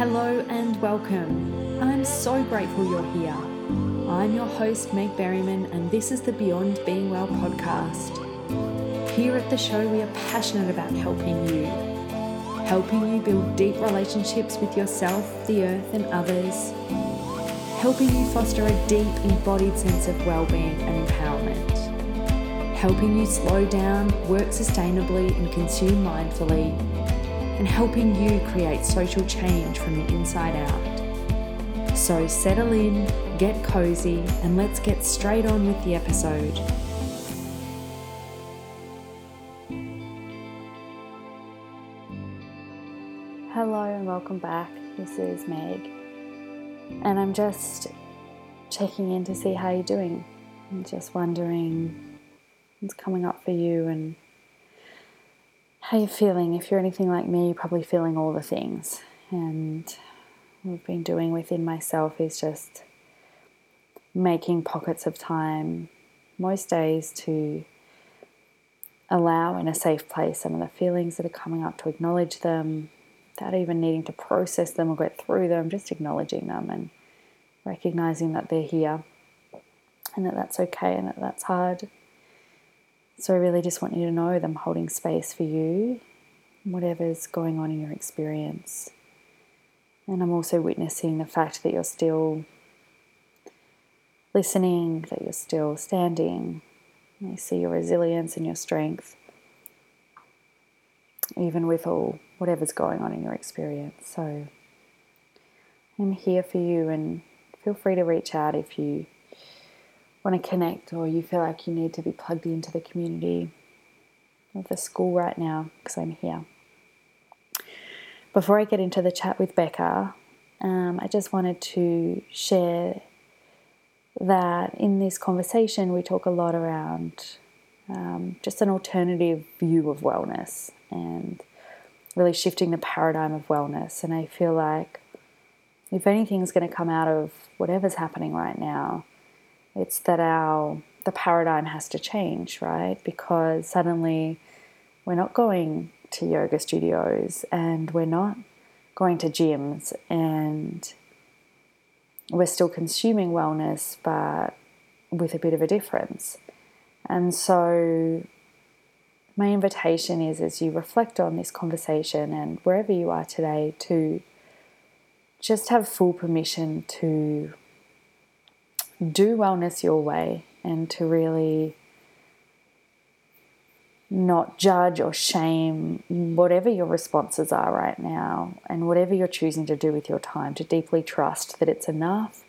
Hello and welcome. I'm so grateful you're here. I'm your host, Meg Berryman, and this is the Beyond Being Well podcast. Here at the show, we are passionate about helping you, helping you build deep relationships with yourself, the earth, and others, helping you foster a deep, embodied sense of well-being and empowerment, helping you slow down, work sustainably, and consume mindfully and helping you create social change from the inside out. So settle in, get cozy, and let's get straight on with the episode. Hello and welcome back. This is Meg, and I'm just checking in to see how you're doing. I'm just wondering what's coming up for you and how you're feeling. If you're anything like me, you're probably feeling all the things. And what I've been doing within myself is just making pockets of time most days to allow in a safe place some of the feelings that are coming up, to acknowledge them without even needing to process them or get through them, just acknowledging them and recognizing that they're here and that that's okay and that that's hard so I really just want you to know that I'm holding space for you, whatever's going on in your experience. And I'm also witnessing the fact that you're still listening, that you're still standing. I see your resilience and your strength, even with all whatever's going on in your experience. So I'm here for you, and feel free to reach out if you want to connect or you feel like you need to be plugged into the community of the school right now because I'm here. Before I get into the chat with Becca, um, I just wanted to share that in this conversation we talk a lot around um, just an alternative view of wellness and really shifting the paradigm of wellness. And I feel like if anything's going to come out of whatever's happening right now, it's that our the paradigm has to change, right? Because suddenly we're not going to yoga studios and we're not going to gyms and we're still consuming wellness but with a bit of a difference. And so my invitation is as you reflect on this conversation and wherever you are today to just have full permission to do wellness your way and to really not judge or shame whatever your responses are right now and whatever you're choosing to do with your time, to deeply trust that it's enough,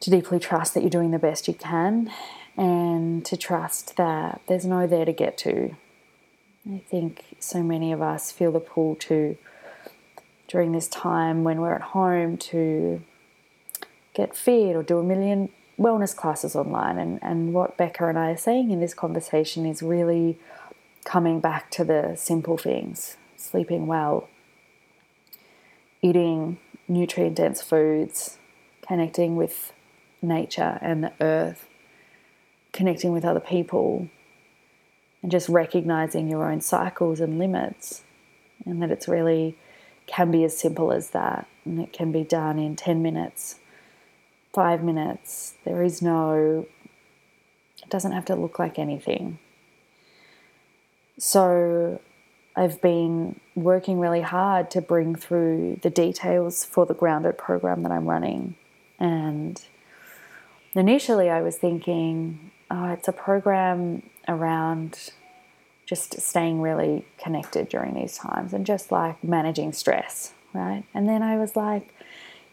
to deeply trust that you're doing the best you can, and to trust that there's no there to get to. I think so many of us feel the pull to, during this time when we're at home, to get fit or do a million wellness classes online. And, and what Becca and I are saying in this conversation is really coming back to the simple things sleeping well, eating nutrient dense foods, connecting with nature and the earth, connecting with other people, and just recognizing your own cycles and limits. And that it's really can be as simple as that. And it can be done in 10 minutes five minutes. There is no, it doesn't have to look like anything. So I've been working really hard to bring through the details for the grounded program that I'm running. And initially I was thinking, oh, it's a program around just staying really connected during these times and just like managing stress, right? And then I was like,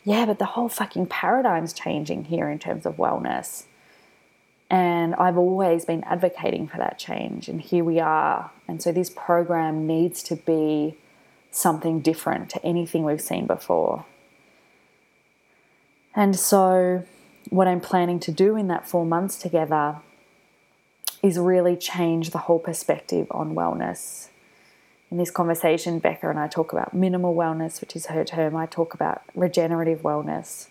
yeah, but the whole fucking paradigm's changing here in terms of wellness. And I've always been advocating for that change, and here we are. And so this program needs to be something different to anything we've seen before. And so, what I'm planning to do in that four months together is really change the whole perspective on wellness in this conversation, Becca and I talk about minimal wellness, which is her term. I talk about regenerative wellness,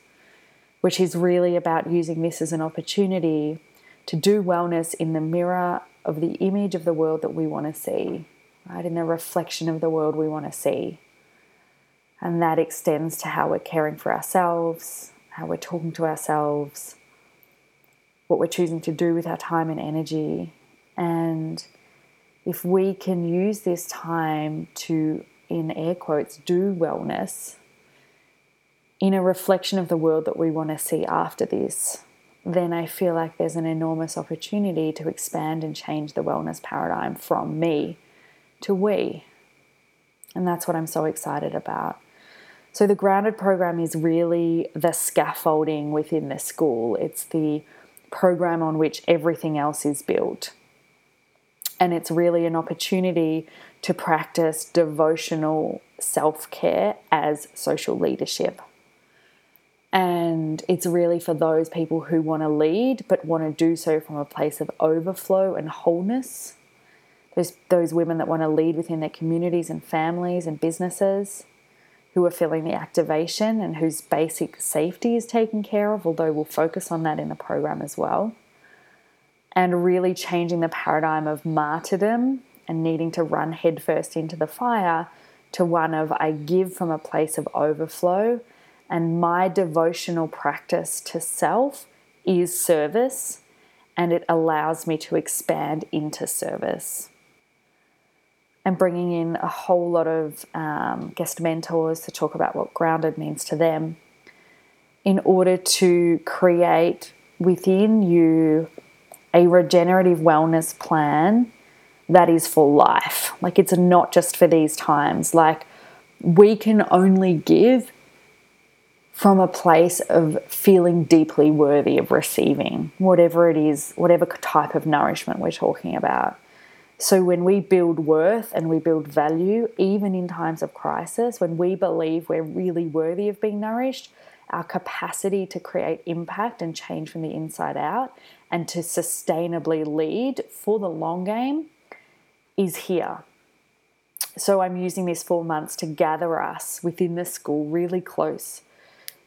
which is really about using this as an opportunity to do wellness in the mirror of the image of the world that we want to see, right? In the reflection of the world we want to see. And that extends to how we're caring for ourselves, how we're talking to ourselves, what we're choosing to do with our time and energy. And if we can use this time to, in air quotes, do wellness in a reflection of the world that we want to see after this, then I feel like there's an enormous opportunity to expand and change the wellness paradigm from me to we. And that's what I'm so excited about. So, the grounded program is really the scaffolding within the school, it's the program on which everything else is built. And it's really an opportunity to practice devotional self care as social leadership. And it's really for those people who want to lead but want to do so from a place of overflow and wholeness. Those, those women that want to lead within their communities and families and businesses who are feeling the activation and whose basic safety is taken care of, although we'll focus on that in the program as well. And really changing the paradigm of martyrdom and needing to run headfirst into the fire to one of I give from a place of overflow, and my devotional practice to self is service, and it allows me to expand into service. And bringing in a whole lot of um, guest mentors to talk about what grounded means to them in order to create within you a regenerative wellness plan that is for life. Like it's not just for these times. Like we can only give from a place of feeling deeply worthy of receiving whatever it is, whatever type of nourishment we're talking about. So, when we build worth and we build value, even in times of crisis, when we believe we're really worthy of being nourished, our capacity to create impact and change from the inside out and to sustainably lead for the long game is here. So, I'm using these four months to gather us within the school really close,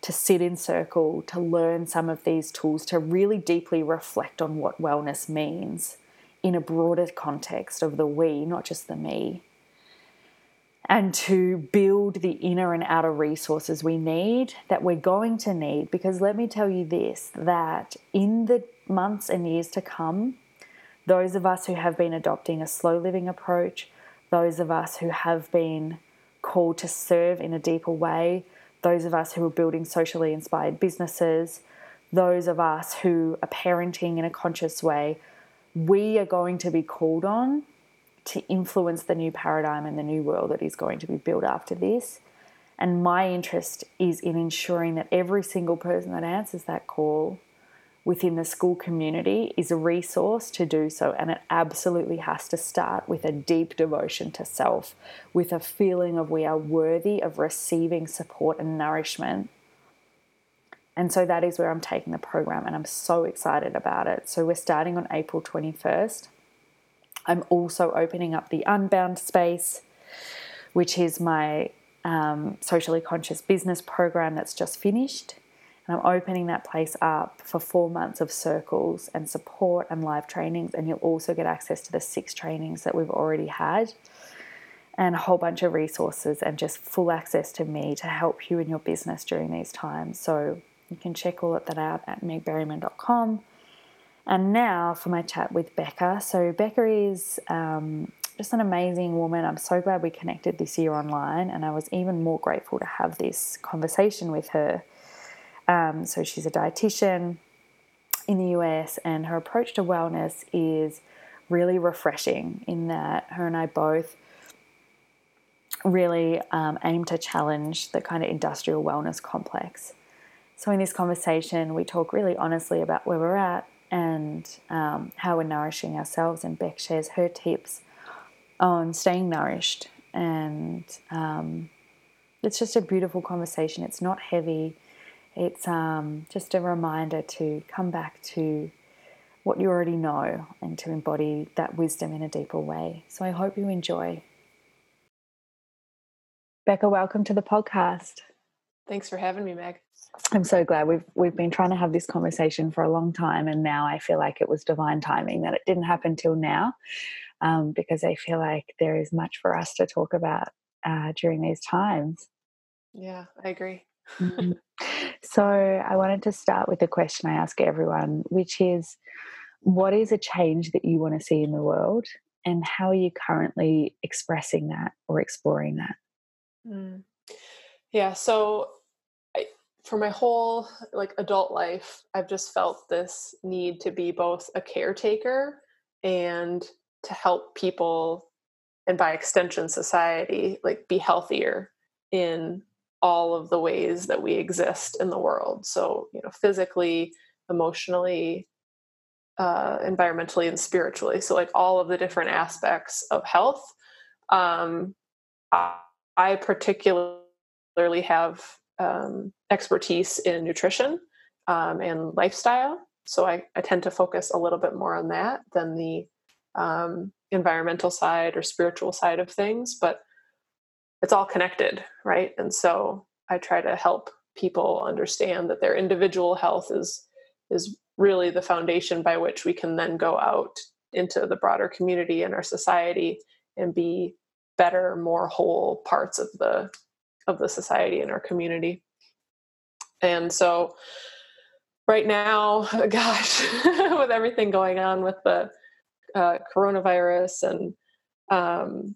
to sit in circle, to learn some of these tools, to really deeply reflect on what wellness means in a broader context of the we, not just the me. And to build the inner and outer resources we need that we're going to need. Because let me tell you this that in the months and years to come, those of us who have been adopting a slow living approach, those of us who have been called to serve in a deeper way, those of us who are building socially inspired businesses, those of us who are parenting in a conscious way, we are going to be called on to influence the new paradigm and the new world that is going to be built after this. And my interest is in ensuring that every single person that answers that call within the school community is a resource to do so. And it absolutely has to start with a deep devotion to self, with a feeling of we are worthy of receiving support and nourishment and so that is where I'm taking the program, and I'm so excited about it. So we're starting on April 21st. I'm also opening up the Unbound space, which is my um, socially conscious business program that's just finished. And I'm opening that place up for four months of circles and support and live trainings. And you'll also get access to the six trainings that we've already had and a whole bunch of resources and just full access to me to help you in your business during these times. So you can check all of that out at megberryman.com. And now for my chat with Becca. So, Becca is um, just an amazing woman. I'm so glad we connected this year online, and I was even more grateful to have this conversation with her. Um, so, she's a dietitian in the US, and her approach to wellness is really refreshing in that her and I both really um, aim to challenge the kind of industrial wellness complex. So, in this conversation, we talk really honestly about where we're at and um, how we're nourishing ourselves. And Beck shares her tips on staying nourished. And um, it's just a beautiful conversation. It's not heavy, it's um, just a reminder to come back to what you already know and to embody that wisdom in a deeper way. So, I hope you enjoy. Becca, welcome to the podcast. Thanks for having me, Meg. I'm so glad we've we've been trying to have this conversation for a long time, and now I feel like it was divine timing that it didn't happen till now, um, because I feel like there is much for us to talk about uh, during these times. Yeah, I agree. Mm-hmm. so, I wanted to start with a question I ask everyone, which is what is a change that you want to see in the world, and how are you currently expressing that or exploring that? Mm. Yeah, so I, for my whole like adult life, I've just felt this need to be both a caretaker and to help people and by extension society like be healthier in all of the ways that we exist in the world. So you know physically emotionally uh, environmentally and spiritually. So like all of the different aspects of health um, I, I particularly have um, expertise in nutrition um, and lifestyle. So I, I tend to focus a little bit more on that than the um, environmental side or spiritual side of things. But it's all connected right? And so i try to help people understand that their individual health is is really the foundation by which we can then go out into the broader community and our society and be better more whole parts of the of the society and our community. And so right now gosh with everything going on with the uh, coronavirus and um,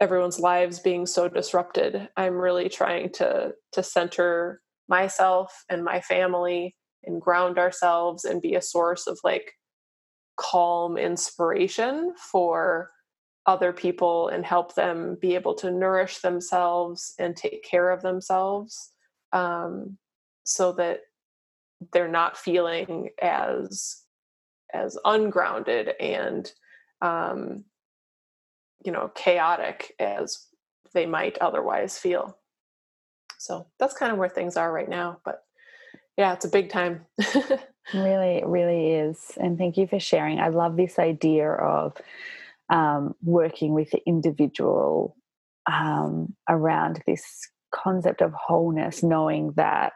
everyone's lives being so disrupted. I'm really trying to to center myself and my family and ground ourselves and be a source of like calm inspiration for other people and help them be able to nourish themselves and take care of themselves um, so that they're not feeling as as ungrounded and um, you know chaotic as they might otherwise feel so that's kind of where things are right now but yeah it's a big time really really is and thank you for sharing i love this idea of um, working with the individual um, around this concept of wholeness knowing that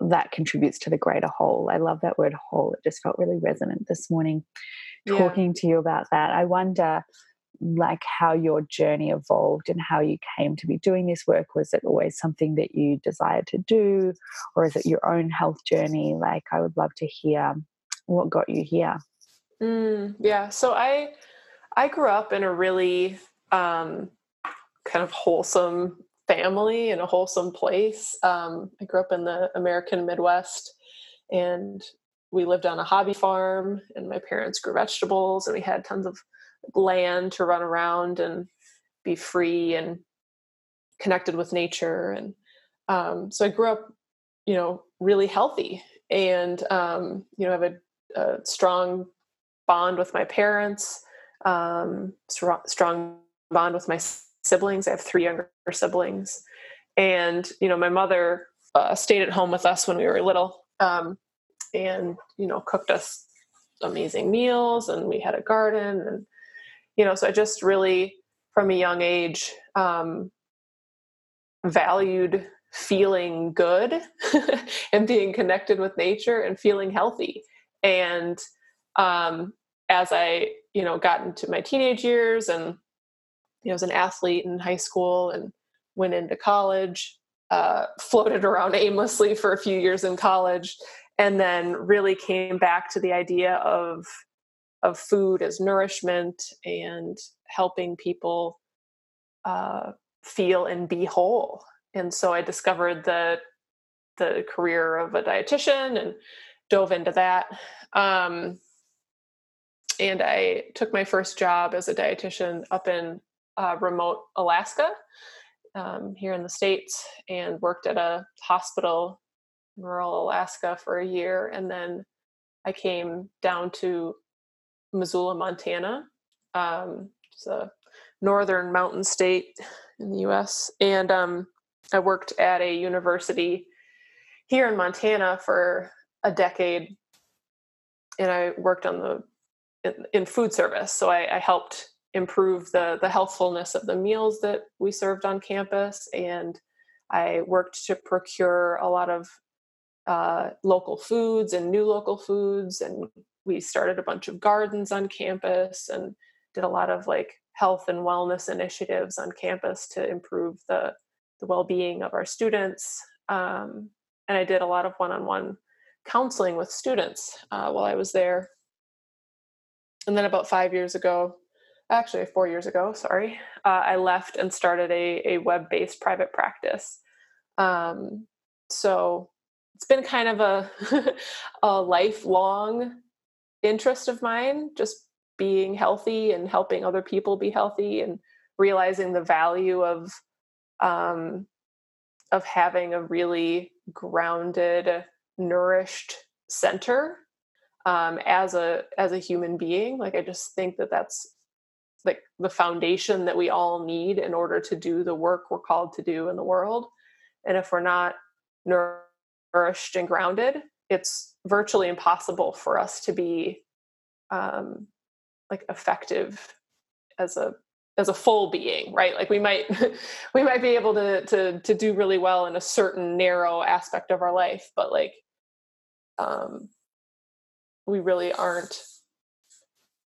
that contributes to the greater whole. I love that word whole. It just felt really resonant this morning talking yeah. to you about that. I wonder like how your journey evolved and how you came to be doing this work? Was it always something that you desired to do or is it your own health journey? Like i would love to hear what got you here. Mm, yeah so i i grew up in a really um, kind of wholesome family in a wholesome place. Um, I grew up in the American Midwest and we lived on a hobby farm and my parents grew vegetables and we had tons of land to run around and be free and connected with nature and um, so i grew up you know really healthy and um, you know have a, a, strong bond with my parents um, strong, bond with my siblings. I have three younger siblings, and you know, my mother uh, stayed at home with us when we were little, um, and you know, cooked us amazing meals, and we had a garden, and you know, so I just really, from a young age, um, valued feeling good and being connected with nature and feeling healthy. And um, as i you know got into my teenage years and you know, was an athlete in high school and went into college, uh, floated around aimlessly for a few years in college, and then really came back to the idea of of food as nourishment and helping people uh, feel and be whole. And so I discovered the the career of a dietitian and dove into that. Um, and I took my first job as a dietitian up in uh, remote Alaska um, here in the States and worked at a hospital in rural Alaska for a year. And then I came down to Missoula, Montana. Um, it's a northern mountain state in the US. And um, I worked at a university here in Montana for a decade. And I worked on the in, in food service. So I, I helped improve the the healthfulness of the meals that we served on campus and i worked to procure a lot of uh, local foods and new local foods and we started a bunch of gardens on campus and did a lot of like health and wellness initiatives on campus to improve the the well-being of our students um, and i did a lot of one-on-one counseling with students uh, while i was there. And then about five years ago actually four years ago sorry uh, i left and started a, a web-based private practice. Um, so it's been kind of a, a lifelong interest of mine just being healthy and helping other people be healthy and realizing the value of um, of having a really grounded nourished center um, as a as a human being. Like i just think that that's like the foundation that we all need in order to do the work we're called to do in the world. And if we're not nourished and grounded it's virtually impossible for us to be um, like effective as a as a full being right? Like we might we might be able to to to do really well in a certain narrow aspect of our life but like um we really aren't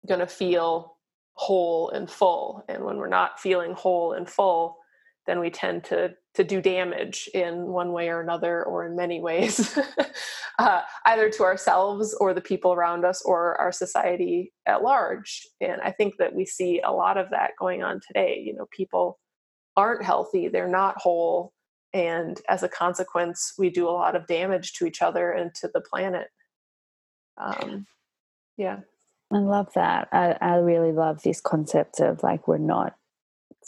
going to feel whole and full. And when we're not feeling whole and full then we tend to to do damage in one way or another or in many ways uh, either to ourselves or the people around us or our society at large. And i think that we see a lot of that going on today. You know people aren't healthy they're not whole and as a consequence we do a lot of damage to each other and to the planet. Um, yeah. I love that. I, I really love this concept of like we're not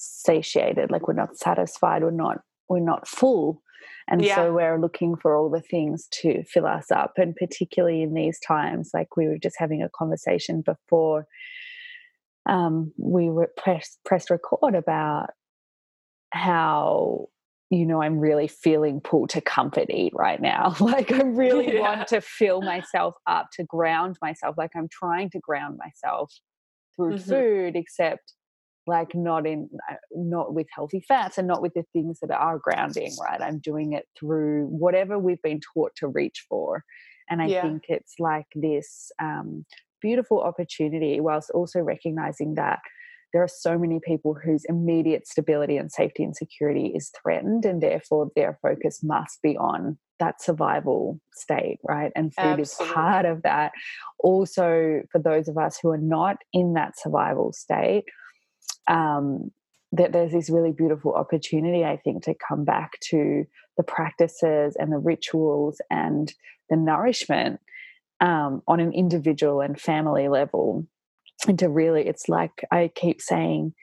satiated like we're not satisfied we're not we're not full and yeah. so we're looking for all the things to fill us up and particularly in these times like we were just having a conversation before um, we were press, pressed record about how you know i'm really feeling pulled to comfort eat right now like i really yeah. want to fill myself up to ground myself like i'm trying to ground myself through mm-hmm. food except like not in uh, not with healthy fats and not with the things that are grounding right i'm doing it through whatever we've been taught to reach for and i yeah. think it's like this um, beautiful opportunity whilst also recognizing that there are so many people whose immediate stability and safety and security is threatened and therefore their focus must be on that survival state right and food Absolutely. is part of that also for those of us who are not in that survival state um, that there's this really beautiful opportunity, I think, to come back to the practices and the rituals and the nourishment um, on an individual and family level. And to really, it's like I keep saying,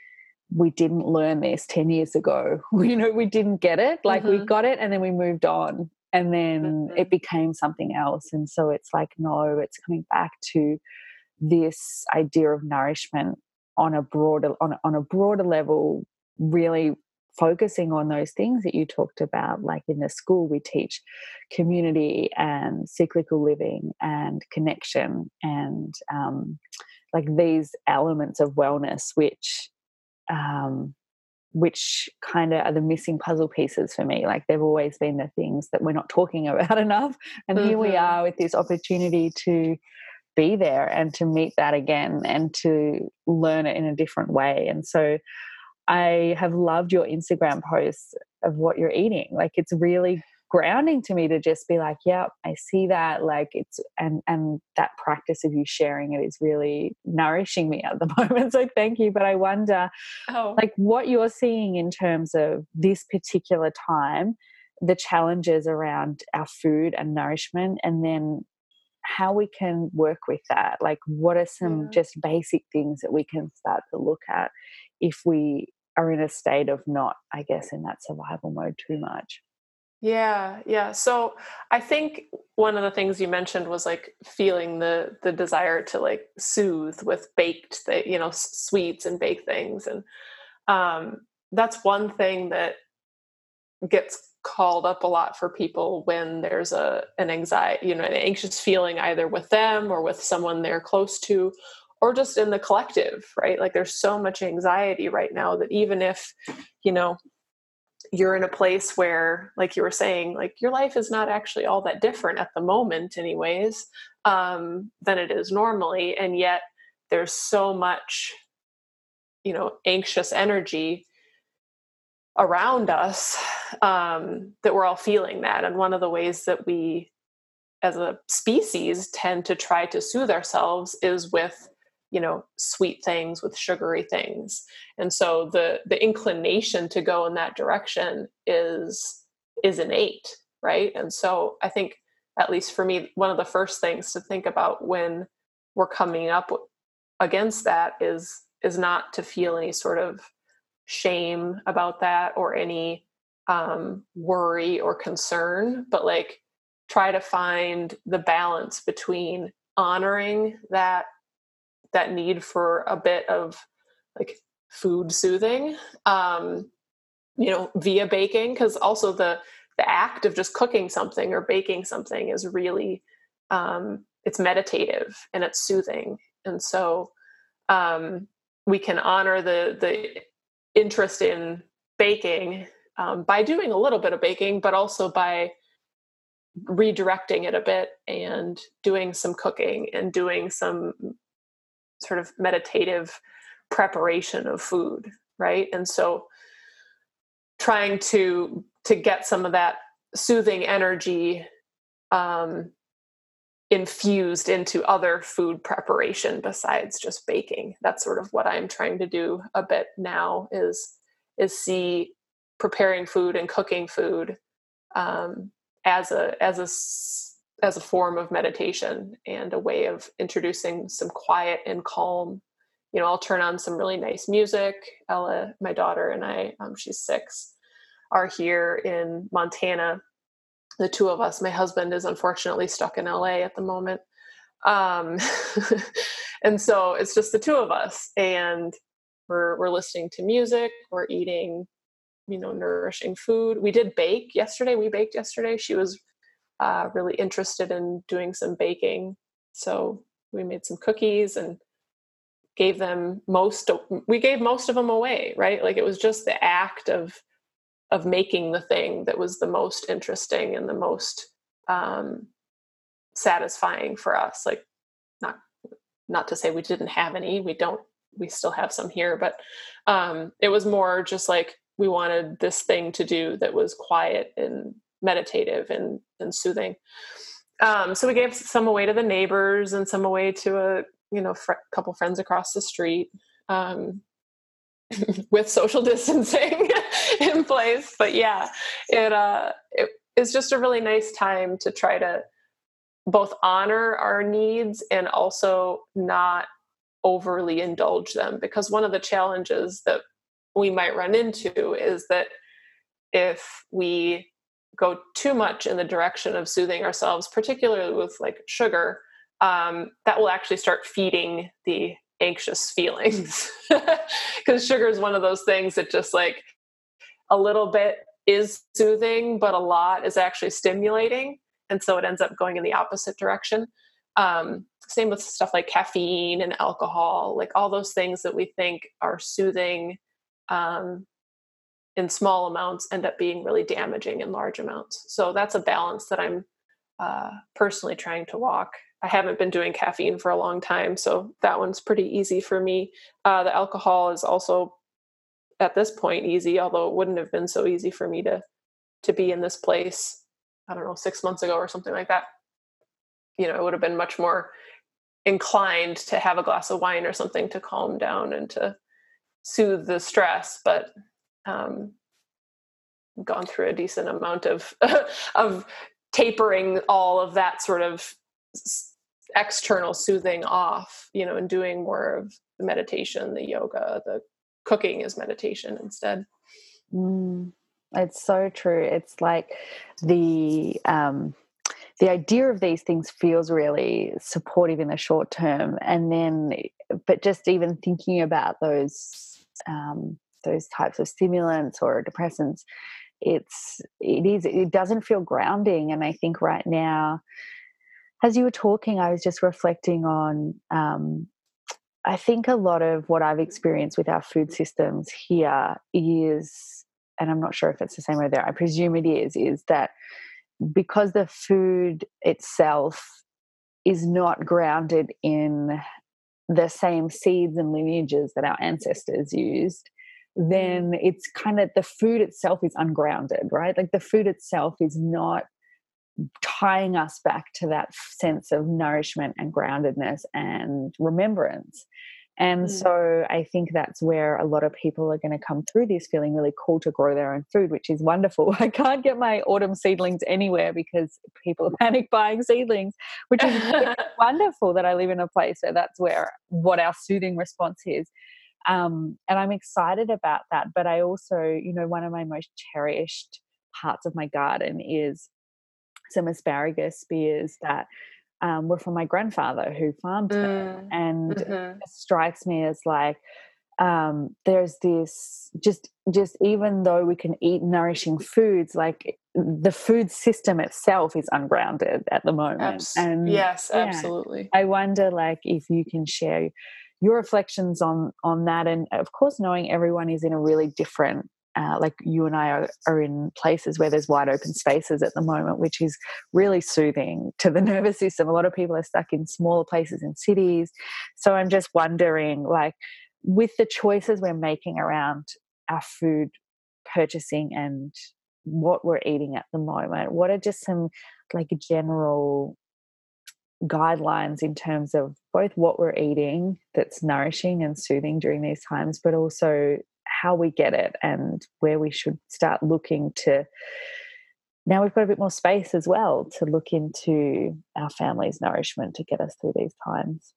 we didn't learn this 10 years ago. you know, we didn't get it. Like mm-hmm. we got it and then we moved on and then mm-hmm. it became something else. And so it's like, no, it's coming back to this idea of nourishment on a broader on, on a broader level really focusing on those things that you talked about like in the school we teach community and cyclical living and connection and um, like these elements of wellness which um, which kind of are the missing puzzle pieces for me like they've always been the things that we're not talking about enough and mm-hmm. here we mm-hmm. are with this opportunity to be there and to meet that again and to learn it in a different way. And so I have loved your Instagram posts of what you're eating. Like it's really grounding to me to just be like, yeah, I see that. Like it's and and that practice of you sharing it is really nourishing me at the moment. So thank you. But I wonder oh. like what you're seeing in terms of this particular time, the challenges around our food and nourishment, and then how we can work with that like what are some yeah. just basic things that we can start to look at if we are in a state of not i guess in that survival mode too much yeah yeah so i think one of the things you mentioned was like feeling the the desire to like soothe with baked you know sweets and baked things and um that's one thing that gets called up a lot for people when there's a an anxiety you know an anxious feeling either with them or with someone they're close to or just in the collective right? Like there's so much anxiety right now that even if you know you're in a place where like you were saying like your life is not actually all that different at the moment anyways um, than it is normally and yet there's so much you know anxious energy around us um, that we're all feeling that. And one of the ways that we, as a species, tend to try to soothe ourselves is with you know sweet things with sugary things and so the the inclination to go in that direction is is innate right and so i think at least for me one of the first things to think about when we're coming up against that is is not to feel any sort of shame about that or any um, worry or concern but like try to find the balance between honoring that that need for a bit of like food soothing um you know via baking because also the the act of just cooking something or baking something is really um it's meditative and it's soothing. And so um we can honor the the interest in baking um, by doing a little bit of baking but also by redirecting it a bit and doing some cooking and doing some sort of meditative preparation of food right? And so trying to to get some of that soothing energy um, infused into other food preparation besides just baking that's sort of what i'm trying to do a bit now is is see preparing food and cooking food um, as a as a as a form of meditation and a way of introducing some quiet and calm. You know, I'll turn on some really nice music. Ella, my daughter, and I, um, she's six, are here in Montana. The two of us, my husband is unfortunately stuck in LA at the moment. Um, and so it's just the two of us, and we're, we're listening to music, we're eating, you know, nourishing food. We did bake yesterday. We baked yesterday. She was uh, really interested in doing some baking. So we made some cookies and gave them most we gave most of them away right like it was just the act of of making the thing that was the most interesting and the most um satisfying for us like not not to say we didn't have any we don't we still have some here but um it was more just like we wanted this thing to do that was quiet and meditative and, and soothing. Um, so we gave some away to the neighbors and some away to a you know fr- couple friends across the street um, with social distancing in place. But yeah, it uh, it is just a really nice time to try to both honor our needs and also not overly indulge them because one of the challenges that we might run into is that if we go too much in the direction of soothing ourselves, particularly with like sugar, um, that will actually start feeding the anxious feelings. Because sugar is one of those things that just like a little bit is soothing, but a lot is actually stimulating. And so it ends up going in the opposite direction. Um, same with stuff like caffeine and alcohol, like all those things that we think are soothing um, in small amounts end up being really damaging in large amounts. So that's a balance that I'm uh, personally trying to walk. I haven't been doing caffeine for a long time, so that one's pretty easy for me. Uh, the alcohol is also at this point easy, although it wouldn't have been so easy for me to to be in this place. I don't know, six months ago or something like that. You know, it would have been much more inclined to have a glass of wine or something to calm down and to soothe the stress. But um, gone through a decent amount of of tapering all of that sort of external soothing off you know and doing more of the meditation the yoga the cooking is meditation instead. Mm, it's so true. It's like the um the idea of these things feels really supportive in the short term and then but just even thinking about those um those types of stimulants or depressants it's it is it doesn't feel grounding and i think right now as you were talking i was just reflecting on um, i think a lot of what i've experienced with our food systems here is and i'm not sure if it's the same way there i presume it is is that because the food itself is not grounded in the same seeds and lineages that our ancestors used then it's kind of the food itself is ungrounded, right? Like the food itself is not tying us back to that sense of nourishment and groundedness and remembrance. And mm. so I think that's where a lot of people are going to come through this feeling really cool to grow their own food, which is wonderful. I can't get my autumn seedlings anywhere because people are panic buying seedlings, which is wonderful that I live in a place where that's where what our soothing response is. Um, and I'm excited about that. But I also, you know, one of my most cherished parts of my garden is some asparagus spears that um, were from my grandfather who farmed mm. them. And mm-hmm. it strikes me as like, um, there's this just just even though we can eat nourishing foods like the food system itself is ungrounded at the moment Abs- and yes yeah, absolutely i wonder like if you can share your reflections on on that and of course knowing everyone is in a really different uh, like you and I are, are in places where there's wide open spaces at the moment, which is really soothing to the nervous system. A lot of people are stuck in smaller places in cities. So I'm just wondering, like, with the choices we're making around our food purchasing and what we're eating at the moment, what are just some like general guidelines in terms of both what we're eating that's nourishing and soothing during these times, but also how we get it and where we should start looking to now we've got a bit more space as well to look into our family's nourishment to get us through these times.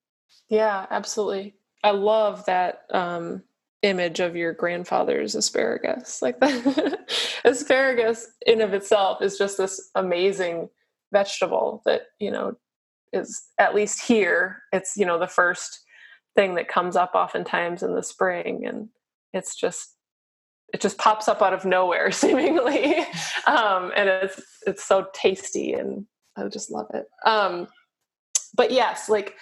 Yeah absolutely. I love that um, image of your grandfather's asparagus. Like that asparagus in of itself is just this amazing vegetable that you know is at least here. It's you know the first thing that comes up oftentimes in the spring and it's just it just pops up out of nowhere seemingly. Um, and it's it's so tasty and i just love it. Um, but yes like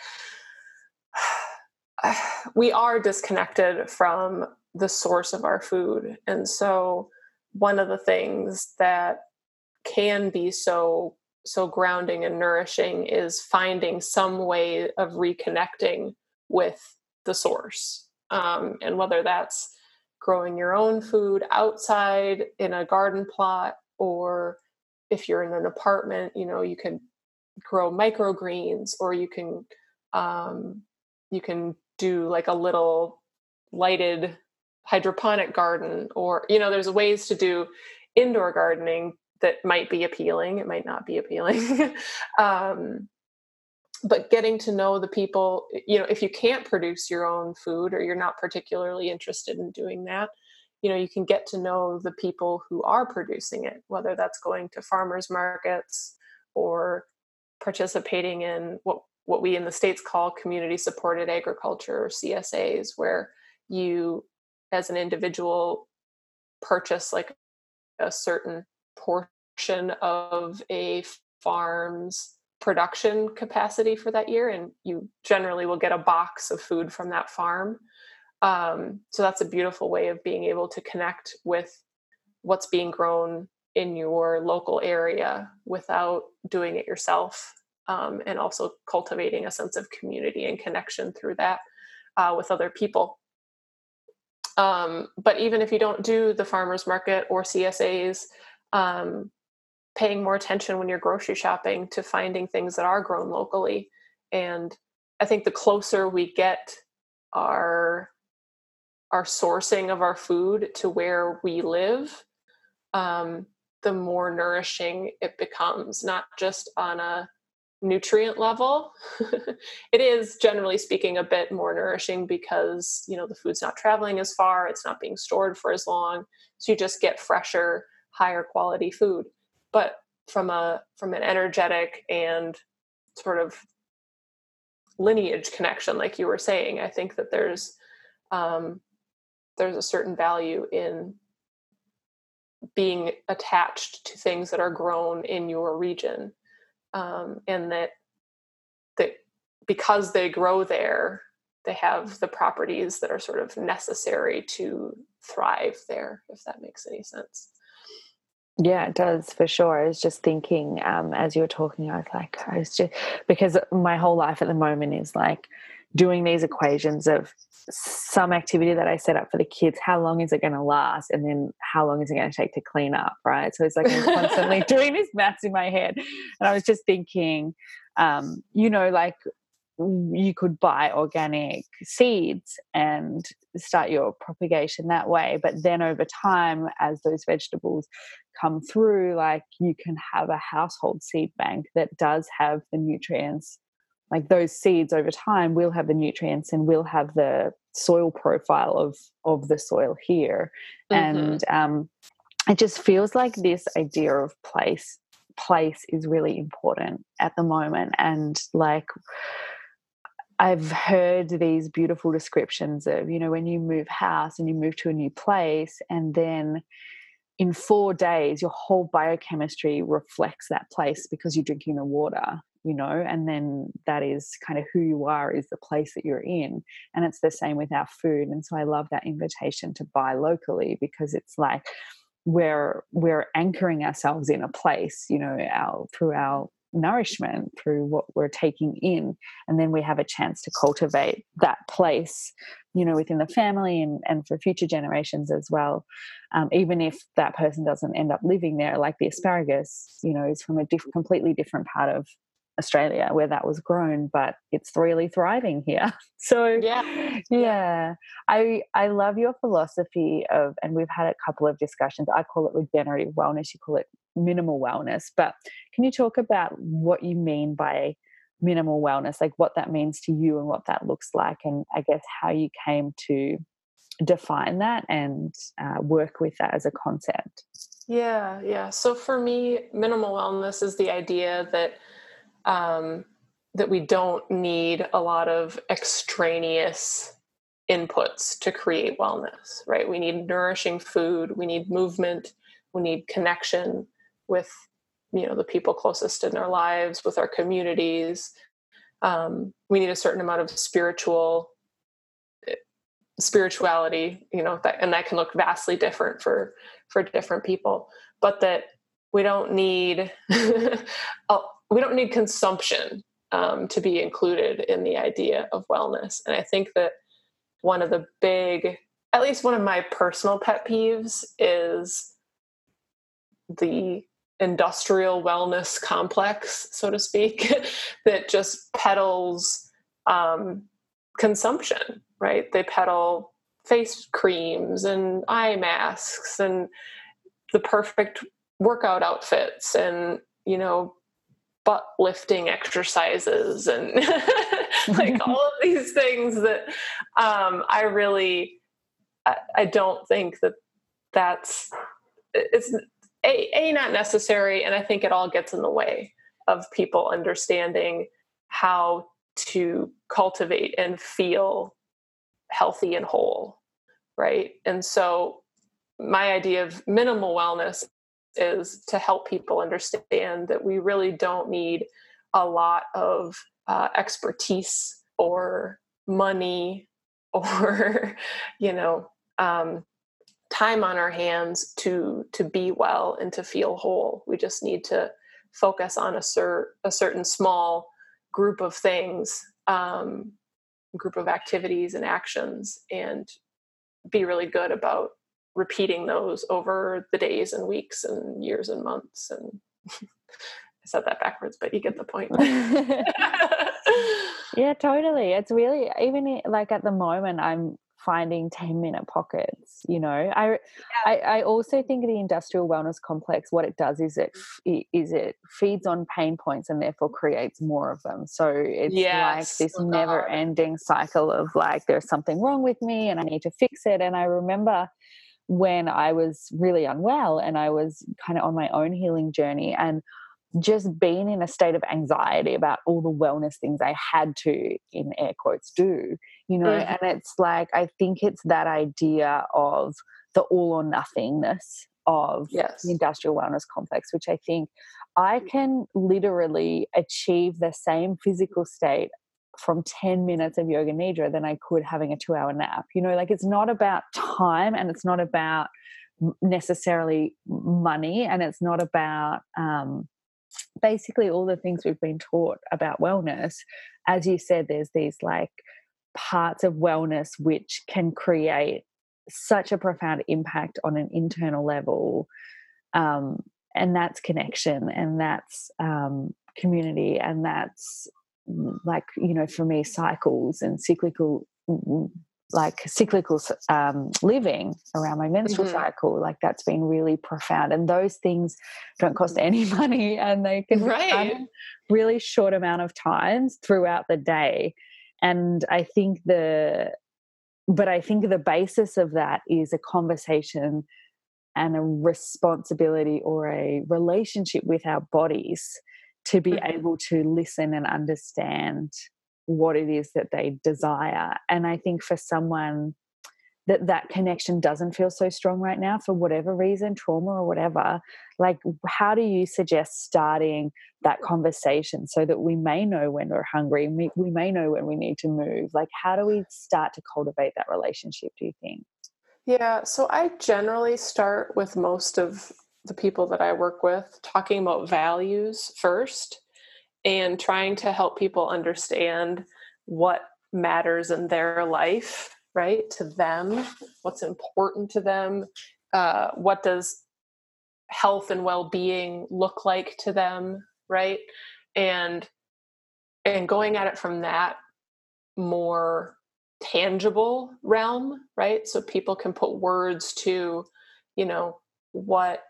we are disconnected from the source of our food. And so one of the things that can be so so grounding and nourishing is finding some way of reconnecting with the source. Um, and whether that's growing your own food outside in a garden plot or if you're in an apartment you know you can grow microgreens or you can um, you can do like a little lighted hydroponic garden or you know there's ways to do indoor gardening that might be appealing it might not be appealing um, but getting to know the people you know if you can't produce your own food or you're not particularly interested in doing that you know you can get to know the people who are producing it whether that's going to farmers markets or participating in what what we in the states call community supported agriculture or CSAs where you as an individual purchase like a certain portion of a farm's production capacity for that year and you generally will get a box of food from that farm. Um, so that's a beautiful way of being able to connect with what's being grown in your local area without doing it yourself um, and also cultivating a sense of community and connection through that uh, with other people. Um, but even if you don't do the farmers market or csas um, paying more attention when you're grocery shopping to finding things that are grown locally. And i think the closer we get our our sourcing of our food to where we live um, the more nourishing it becomes not just on a nutrient level. It is generally speaking a bit more nourishing because you know the food's not traveling as far it's not being stored for as long so you just get fresher higher quality food but from a from an energetic and sort of lineage connection like you were saying i think that there's um, there's a certain value in being attached to things that are grown in your region um, and that that because they grow there they have the properties that are sort of necessary to thrive there if that makes any sense yeah, it does for sure. I was just thinking um, as you were talking, I was like, I was just because my whole life at the moment is like doing these equations of some activity that I set up for the kids, how long is it going to last? And then how long is it going to take to clean up? Right. So it's like I'm constantly doing this maths in my head. And I was just thinking, um, you know, like you could buy organic seeds and start your propagation that way. But then over time, as those vegetables come through, like you can have a household seed bank that does have the nutrients. Like those seeds over time will have the nutrients and will have the soil profile of of the soil here. Mm-hmm. And um, it just feels like this idea of place place is really important at the moment. And like I've heard these beautiful descriptions of, you know, when you move house and you move to a new place, and then in four days, your whole biochemistry reflects that place because you're drinking the water, you know, and then that is kind of who you are, is the place that you're in. And it's the same with our food. And so I love that invitation to buy locally because it's like, we're we're anchoring ourselves in a place you know our through our nourishment through what we're taking in and then we have a chance to cultivate that place you know within the family and, and for future generations as well. Um, even if that person doesn't end up living there like the asparagus you know is from a diff- completely different part of Australia where that was grown, but it's really thriving here. So yeah, yeah, I I love your philosophy of, and we've had a couple of discussions. I call it regenerative wellness. You call it minimal wellness. But can you talk about what you mean by minimal wellness, like what that means to you and what that looks like, and I guess how you came to define that and uh, work with that as a concept? Yeah, yeah. So for me, minimal wellness is the idea that um, that we don't need a lot of extraneous inputs to create wellness, right? We need nourishing food, we need movement, we need connection with you know the people closest in our lives, with our communities. Um, we need a certain amount of spiritual spirituality, you know, that, and that can look vastly different for for different people. But that we don't need we don't need consumption um, to be included in the idea of wellness. And I think that one of the big, at least one of my personal pet peeves is the industrial wellness complex, so to speak, that just peddles um, consumption, right? They peddle face creams and eye masks and the perfect workout outfits and, you know, butt lifting exercises and like all of these things that um, I really I, I, don't think that that's it's a, a not necessary and I think it all gets in the way of people understanding how to cultivate and feel healthy and whole right? And so my idea of minimal wellness is to help people understand that we really don't need a lot of uh, expertise or money or you know um, time on our hands to to be well and to feel whole. We just need to focus on a, cer- a certain small group of things um, group of activities and actions and be really good about repeating those over the days and weeks and years and months and I said that backwards, but you get the point. yeah, totally. It's really even like at the moment I'm finding 10 minute pockets you know I, yeah. I, I also think the industrial wellness complex what it does is it is it feeds on pain points and therefore creates more of them so it's yes. like this oh, never ending cycle of like there's something wrong with me and i need to fix it and i remember when I was really unwell and I was kind of on my own healing journey and just being in a state of anxiety about all the wellness things I had to, in air quotes, do, you know, mm-hmm. and it's like, I think it's that idea of the all or nothingness of yes. the industrial wellness complex, which I think I can literally achieve the same physical state from 10 minutes of yoga nidra than I could having a two hour nap. You know, like it's not about time and it's not about necessarily money and it's not about um, basically all the things we've been taught about wellness. As you said, there's these like parts of wellness which can create such a profound impact on an internal level um, and that's connection and that's um, community and that's like you know for me cycles and cyclical mm, mm, like cyclical um, living around my menstrual mm-hmm. cycle like that's been really profound and those things don't cost any money and they can right. really short amount of times throughout the day and i think the but i think the basis of that is a conversation and a responsibility or a relationship with our bodies to be mm-hmm. able to listen and understand what it is that they desire and i think for someone that that connection doesn't feel so strong right now for whatever reason trauma or whatever like how do you suggest starting that conversation so that we may know when we're hungry we, we may know when we need to move like how do we start to cultivate that relationship do you think yeah so i generally start with most of the people that i work with talking about values first and trying to help people understand what matters in their life right to them what's important to them uh, what does health and well-being look like to them right? And and going at it from that more tangible realm right? So people can put words to you know what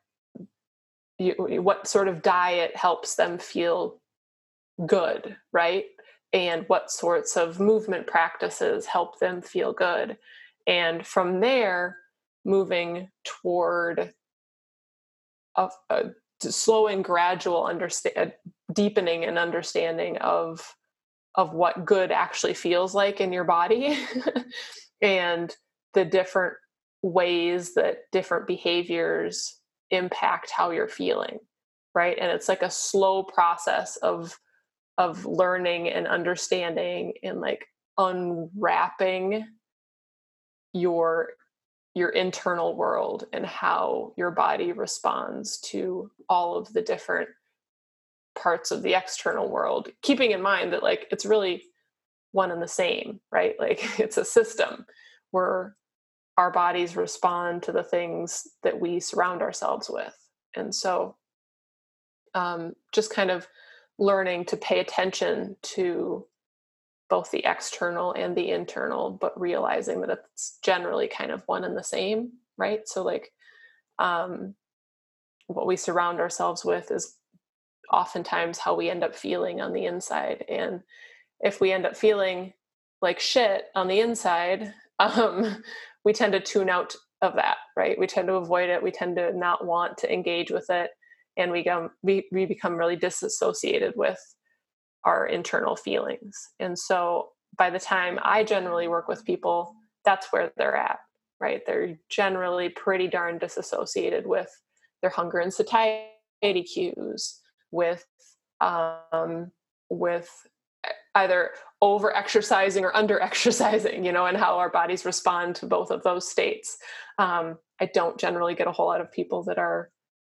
you, what sort of diet helps them feel good right and what sorts of movement practices help them feel good. And from there, moving toward a, a slow and gradual understand deepening and understanding of of what good actually feels like in your body and the different ways that different behaviors impact how you're feeling right? And it's like a slow process of of learning and understanding and like unwrapping your your internal world and how your body responds to all of the different parts of the external world keeping in mind that like it's really one and the same right? Like it's a system. Where our bodies respond to the things that we surround ourselves with and so um, just kind of learning to pay attention to both the external and the internal, but realizing that it's generally kind of one and the same, right? So, like, um, what we surround ourselves with is oftentimes how we end up feeling on the inside. And if we end up feeling like shit on the inside, um, we tend to tune out of that, right? We tend to avoid it. We tend to not want to engage with it and we, go, we, we become really disassociated with our internal feelings. And so by the time I generally work with people, that's where they're at, right? They're generally pretty darn disassociated with their hunger and satiety cues, with um, with either over exercising or under exercising, you know, and how our bodies respond to both of those states. Um, I don't generally get a whole lot of people that are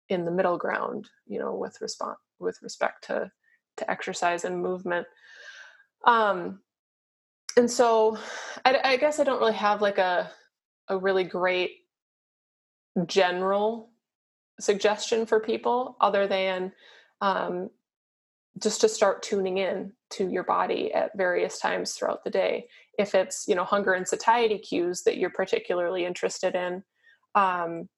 in the middle ground you know with response with respect to to exercise and movement um and so I, I guess i don't really have like a a really great general suggestion for people other than um, just to start tuning in to your body at various times throughout the day if it's you know hunger and satiety cues that you're particularly interested in um,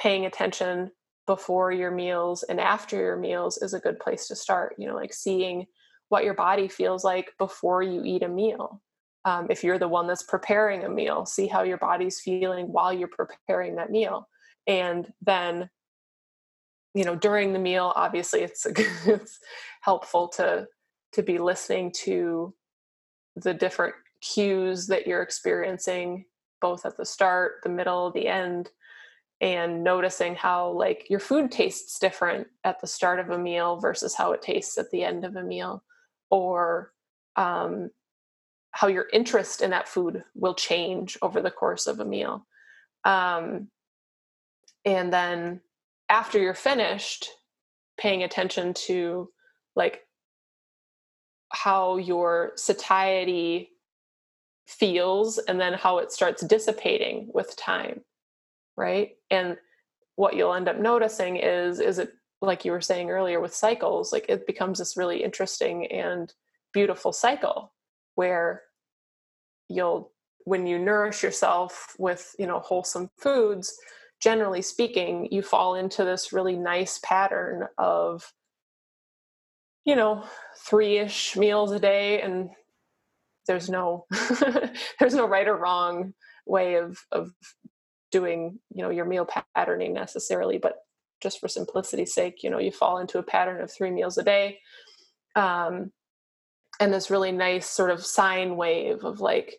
paying attention before your meals and after your meals is a good place to start you know like seeing what your body feels like before you eat a meal. Um, if you're the one that's preparing a meal see how your body's feeling while you're preparing that meal. And then you know during the meal obviously it's it's helpful to to be listening to the different cues that you're experiencing both at the start the middle the end and noticing how like your food tastes different at the start of a meal versus how it tastes at the end of a meal or um, how your interest in that food will change over the course of a meal. Um, and then after you're finished paying attention to like how your satiety feels and then how it starts dissipating with time right? And what you'll end up noticing is is it like you were saying earlier with cycles like it becomes this really interesting and beautiful cycle where you'll when you nourish yourself with you know wholesome foods generally speaking you fall into this really nice pattern of you know three-ish meals a day and there's no there's no right or wrong way of of doing you know your meal patterning necessarily but just for simplicity's sake you know you fall into a pattern of three meals a day um, and this really nice sort of sine wave of like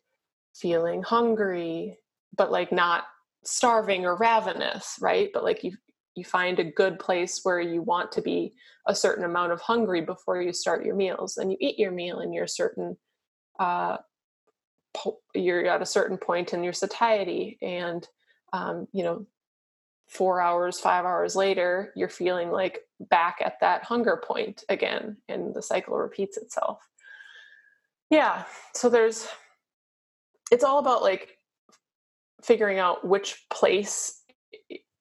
feeling hungry but like not starving or ravenous right? But like you you find a good place where you want to be a certain amount of hungry before you start your meals and you eat your meal in your certain uh, you're at a certain point in your satiety and um, you know four hours five hours later you're feeling like back at that hunger point again and the cycle repeats itself. Yeah so there's it's all about like figuring out which place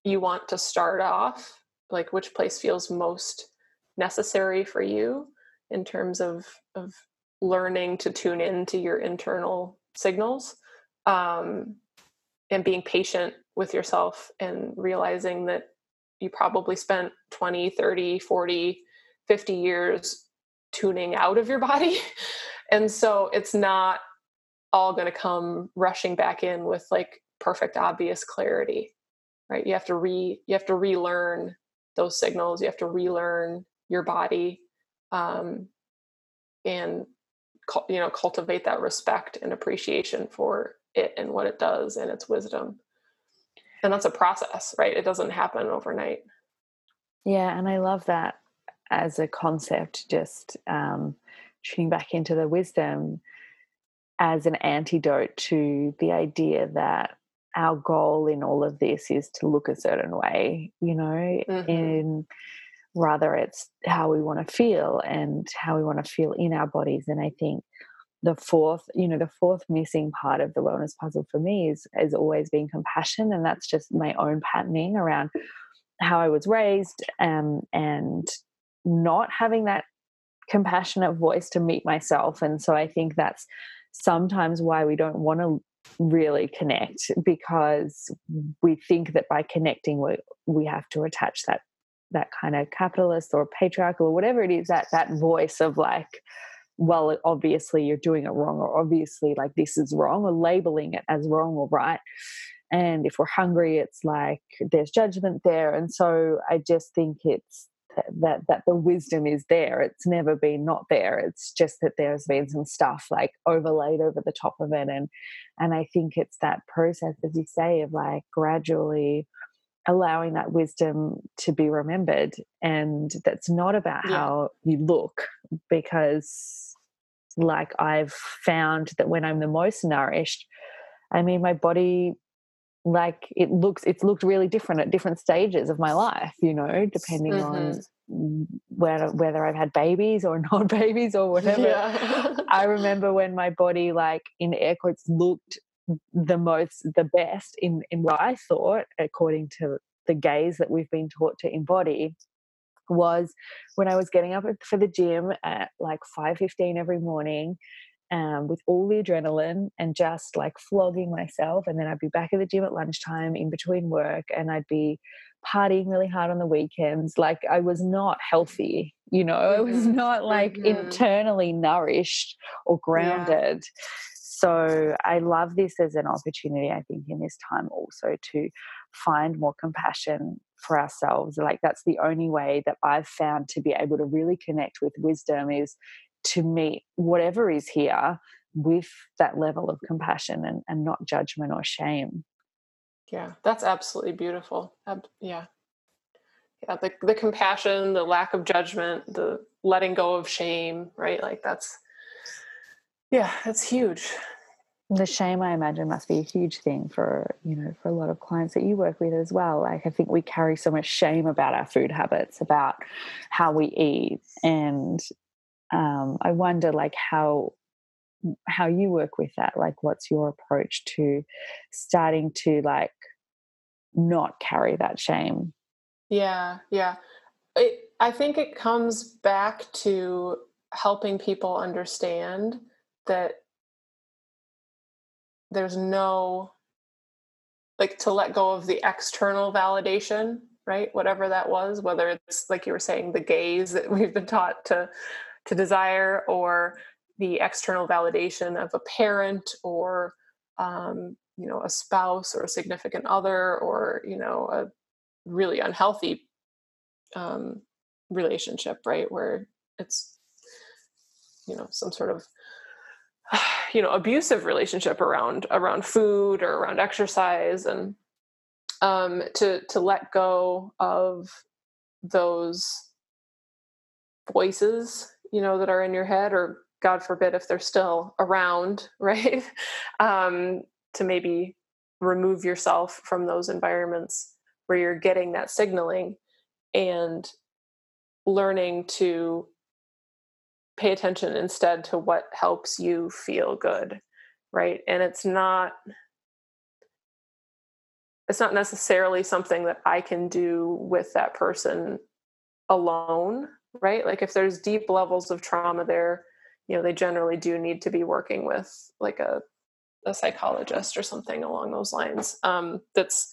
you want to start off like which place feels most necessary for you in terms of of learning to tune into your internal signals um, and being patient with yourself and realizing that you probably spent 20 30 40 50 years tuning out of your body. And so it's not all going to come rushing back in with like perfect obvious clarity right? You have to re you have to relearn those signals you have to relearn your body um, and you know cultivate that respect and appreciation for it and what it does and its wisdom. And that's a process right? It doesn't happen overnight. Yeah and i love that as a concept just um tuning back into the wisdom as an antidote to the idea that our goal in all of this is to look a certain way you know mm-hmm. in rather it's how we want to feel and how we want to feel in our bodies and i think the fourth you know the fourth missing part of the wellness puzzle for me is has always been compassion and that's just my own patterning around how i was raised um, and not having that compassionate voice to meet myself and so i think that's sometimes why we don't want to really connect because we think that by connecting we, we have to attach that that kind of capitalist or patriarchal or whatever it is that that voice of like well obviously you're doing it wrong or obviously like this is wrong or labeling it as wrong or right. And if we're hungry it's like there's judgment there. And so i just think it's that that the wisdom is there it's never been not there it's just that there's been some stuff like overlaid over the top of it and and i think it's that process as you say of like gradually allowing that wisdom to be remembered and that's not about yeah. how you look because like i've found that when i'm the most nourished i mean my body like it looks it's looked really different at different stages of my life you know depending mm-hmm. on whether whether I've had babies or not babies or whatever. Yeah. I remember when my body like in air quotes looked the most the best in in what I thought according to the gaze that we've been taught to embody was when I was getting up for the gym at like 5:15 every morning um, with all the adrenaline and just like flogging myself. And then I'd be back at the gym at lunchtime in between work and I'd be partying really hard on the weekends. Like I was not healthy, you know. I was mm-hmm. not like mm-hmm. internally nourished or grounded. Yeah. So I love this as an opportunity, I think, in this time also to find more compassion for ourselves. Like that's the only way that I've found to be able to really connect with wisdom is to meet whatever is here with that level of compassion and, and not judgment or shame. Yeah, that's absolutely beautiful. yeah. Yeah, the, the compassion, the lack of judgment, the letting go of shame, right? Like that's yeah, that's huge. The shame, I imagine, must be a huge thing for you know for a lot of clients that you work with as well. Like I think we carry so much shame about our food habits, about how we eat, and um, I wonder like how how you work with that like what's your approach to starting to like not carry that shame? Yeah yeah. It, i think it comes back to helping people understand that there's no like to let go of the external validation right whatever that was whether it's like you were saying the gaze that we've been taught to to desire or the external validation of a parent or um, you know a spouse or a significant other or you know a really unhealthy um, relationship right? Where it's you know some sort of you know abusive relationship around around food or around exercise and um, to to let go of those voices you know that are in your head or god forbid if they're still around right? Um, to maybe remove yourself from those environments where you're getting that signaling and learning to pay attention instead to what helps you feel good right? And it's not it's not necessarily something that i can do with that person alone right? Like if there's deep levels of trauma there you know they generally do need to be working with like a, a psychologist or something along those lines um, that's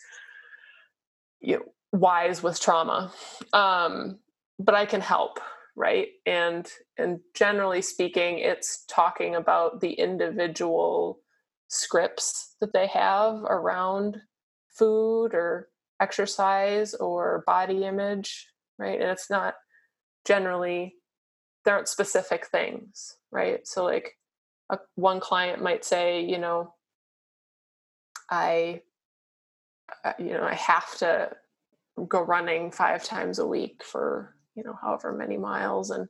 you know, wise with trauma. Um, but i can help right? And and generally speaking it's talking about the individual scripts that they have around food or exercise or body image right? And it's not generally there aren't specific things right? So like a, one client might say you know i uh, you know i have to go running five times a week for you know however many miles and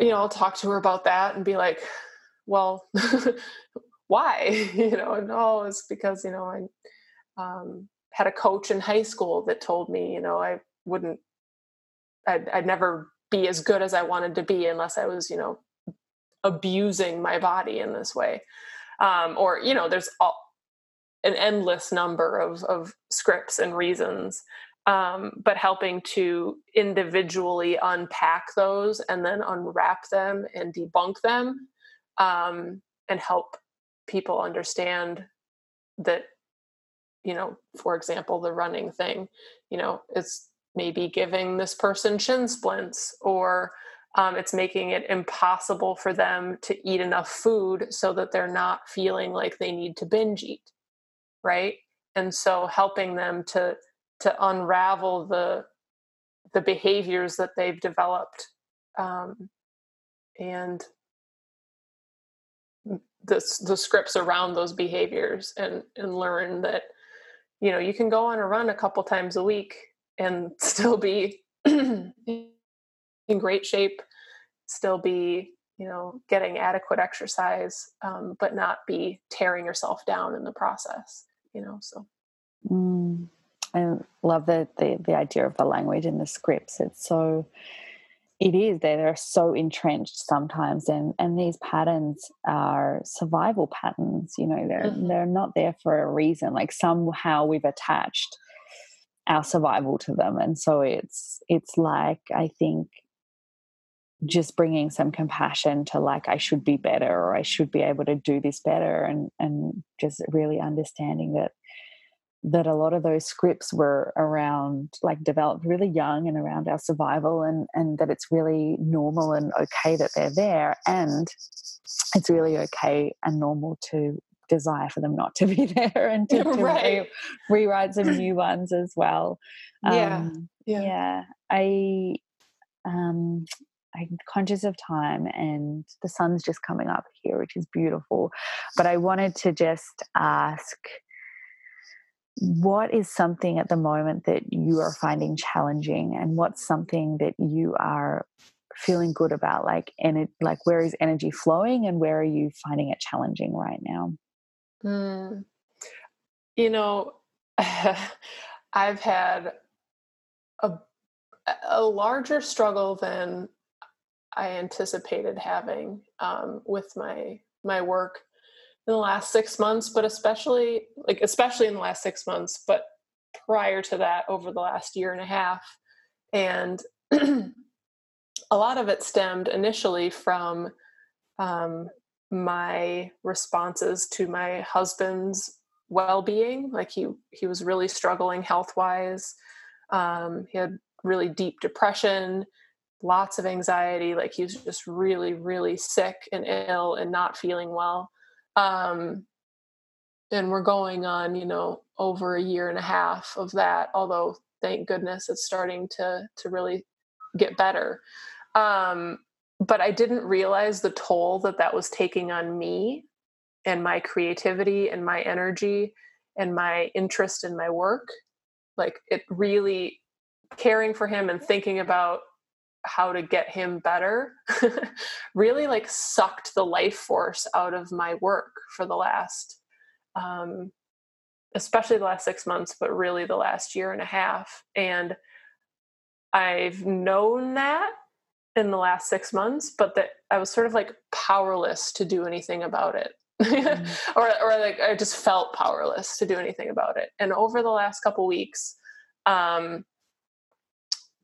you know i'll talk to her about that and be like well why? You know no it's because you know i um, had a coach in high school that told me you know i wouldn't I'd, I'd never be as good as i wanted to be unless i was you know abusing my body in this way. Um, or you know there's all, an endless number of, of scripts and reasons um, but helping to individually unpack those and then unwrap them and debunk them um, and help people understand that you know for example the running thing you know it's maybe giving this person shin splints or um, it's making it impossible for them to eat enough food so that they're not feeling like they need to binge eat right? And so helping them to to unravel the the behaviors that they've developed um, and the the scripts around those behaviors and and learn that you know you can go on a run a couple times a week and still be in great shape still be you know getting adequate exercise um, but not be tearing yourself down in the process you know so mm. I love the, the the idea of the language in the scripts. It's so it is they are so entrenched sometimes and and these patterns are survival patterns you know they're mm-hmm. they're not there for a reason like somehow we've attached our survival to them and so it's it's like i think just bringing some compassion to like i should be better or i should be able to do this better and and just really understanding that that a lot of those scripts were around like developed really young and around our survival and and that it's really normal and okay that they're there and it's really okay and normal to desire for them not to be there and to, to right. re- rewrite some new ones as well yeah um, yeah. yeah i um I'm conscious of time and the sun's just coming up here, which is beautiful. But I wanted to just ask what is something at the moment that you are finding challenging and what's something that you are feeling good about like and it like where is energy flowing and where are you finding it challenging right now mm. you know i've had a a larger struggle than I anticipated having um, with my my work in the last six months, but especially like especially in the last six months, but prior to that over the last year and a half. And a lot of it stemmed initially from um, my responses to my husband's well-being. Like he he was really struggling health-wise. Um, he had really deep depression, lots of anxiety. Like he was just really, really sick and ill and not feeling well. Um, and we're going on, you know, over a year and a half of that. Although, thank goodness, it's starting to to really get better. Um, but I didn't realize the toll that that was taking on me and my creativity and my energy and my interest in my work. Like it really caring for him and thinking about how to get him better really like sucked the life force out of my work for the last um, especially the last six months but really the last year and a half and i've known that in the last six months but that i was sort of like powerless to do anything about it mm. or, or like i just felt powerless to do anything about it and over the last couple weeks um,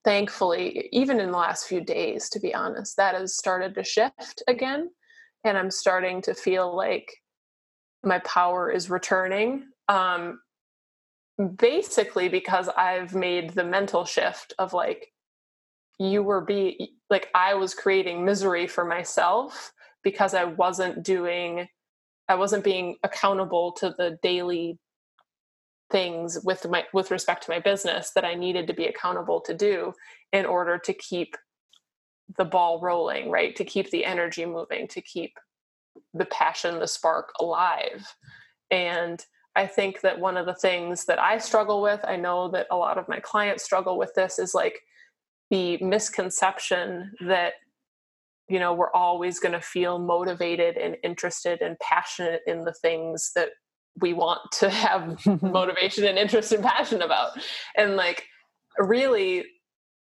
thankfully, even in the last few days, to be honest, that has started to shift again. And I'm starting to feel like my power is returning. Um, basically, because I've made the mental shift of like, you were be like, I was creating misery for myself because I wasn't doing, I wasn't being accountable to the daily things with my with respect to my business that I needed to be accountable to do in order to keep the ball rolling, right? To keep the energy moving, to keep the passion, the spark alive. And I think that one of the things that I struggle with, I know that a lot of my clients struggle with this, is like the misconception that you know we're always going to feel motivated and interested and passionate in the things that we want to have motivation and interest and passion about. And like really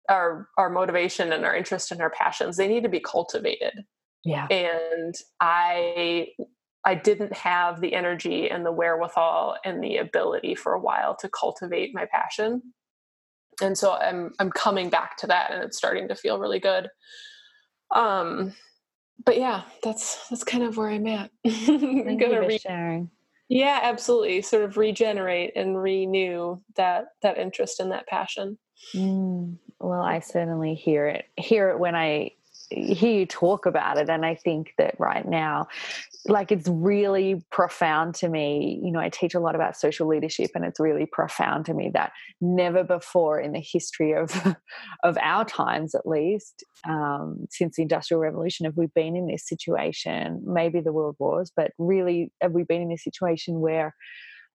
our our motivation and our interest and our passions they need to be cultivated. Yeah. And i i didn't have the energy and the wherewithal and the ability for a while to cultivate my passion and so i'm i'm coming back to that and it's starting to feel really good um but yeah that's that's kind of where i'm at Thank you for re- sharing yeah, absolutely. Sort of regenerate and renew that that interest and that passion. Mm, well, I certainly hear it. Hear it when I hear you talk about it and i think that right now like it's really profound to me you know i teach a lot about social leadership and it's really profound to me that never before in the history of of our times at least um, since the industrial revolution have we been in this situation maybe the world wars but really have we been in this situation where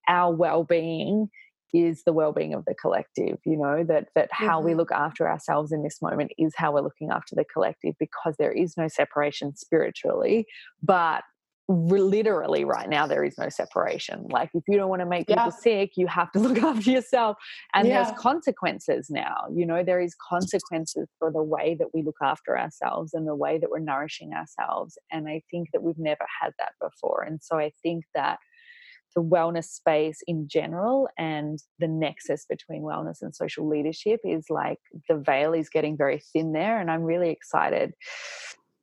our well-being is the well-being of the collective you know that that how mm-hmm. we look after ourselves in this moment is how we're looking after the collective because there is no separation spiritually but literally right now there is no separation like if you don't want to make people yeah. sick you have to look after yourself and yeah. there's consequences now you know there is consequences for the way that we look after ourselves and the way that we're nourishing ourselves and i think that we've never had that before and so i think that the wellness space in general and the nexus between wellness and social leadership is like the veil is getting very thin there. And I'm really excited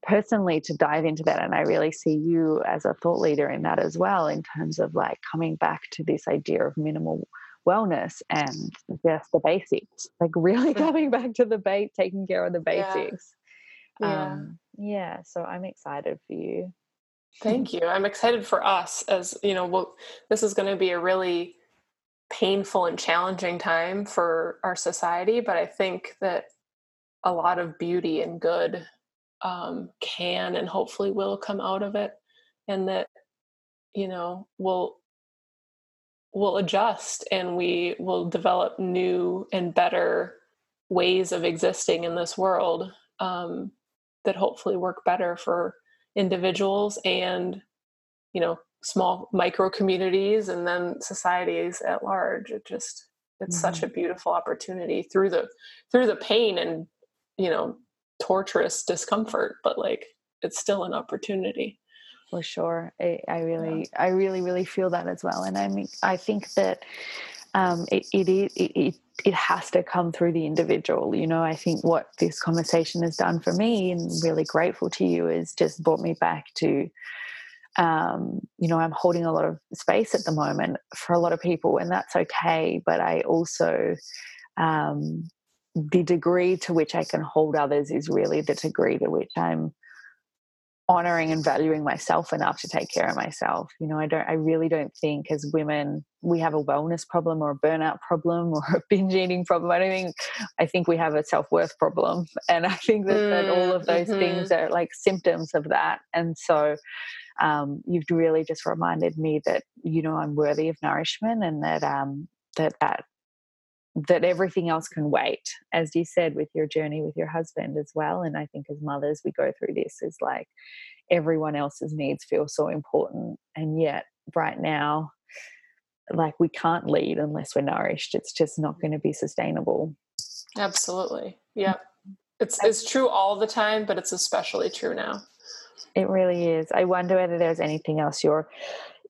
personally to dive into that. And I really see you as a thought leader in that as well, in terms of like coming back to this idea of minimal wellness and just the basics, like really coming back to the base, taking care of the basics. Yeah. yeah. Um, yeah. So I'm excited for you. Thank you. I'm excited for us as, you know, well, this is going to be a really painful and challenging time for our society, but I think that a lot of beauty and good um, can and hopefully will come out of it, and that you know we'll we'll adjust and we will develop new and better ways of existing in this world um, that hopefully work better for individuals and you know small micro communities and then societies at large it just it's mm-hmm. such a beautiful opportunity through the through the pain and you know torturous discomfort, but like it's still an opportunity. For sure, I, I really, yeah. I really, really feel that as well, and I mean, I think that um, it, it, it, it it has to come through the individual. You know, I think what this conversation has done for me, and really grateful to you, is just brought me back to, um, you know, I'm holding a lot of space at the moment for a lot of people, and that's okay. But I also, um, the degree to which I can hold others is really the degree to which I'm honoring and valuing myself enough to take care of myself. You know, I don't, I really don't think as women we have a wellness problem or a burnout problem or a binge eating problem. I don't think, I think we have a self worth problem. And I think that, mm, that all of those mm-hmm. things are like symptoms of that. And so, um, you've really just reminded me that, you know, I'm worthy of nourishment and that, um, that, that that everything else can wait as you said with your journey with your husband as well and i think as mothers we go through this is like everyone else's needs feel so important and yet right now like we can't lead unless we're nourished it's just not going to be sustainable. Absolutely yeah. It's it's true all the time but it's especially true now. It really is i wonder whether there's anything else your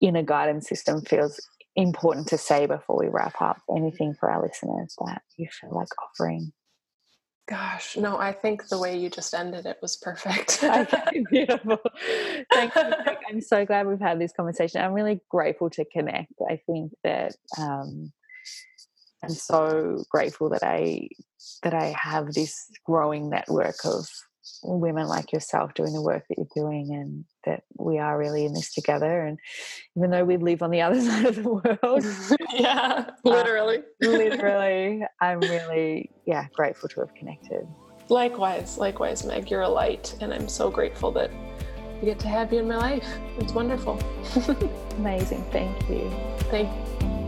inner guidance system feels important to say before we wrap up? Anything for our listeners that you feel like offering? Gosh, no, I think the way you just ended it was perfect. okay, beautiful. Thank you. I'm so glad we've had this conversation. I'm really grateful to connect. I think that um, I'm so grateful that I that I have this growing network of women like yourself doing the work that you're doing and that we are really in this together and even though we live on the other side of the world yeah literally uh, literally. i'm really yeah grateful to have connected. Likewise likewise meg you're a light and i'm so grateful that I get to have you in my life. It's wonderful. Amazing thank you. Thank you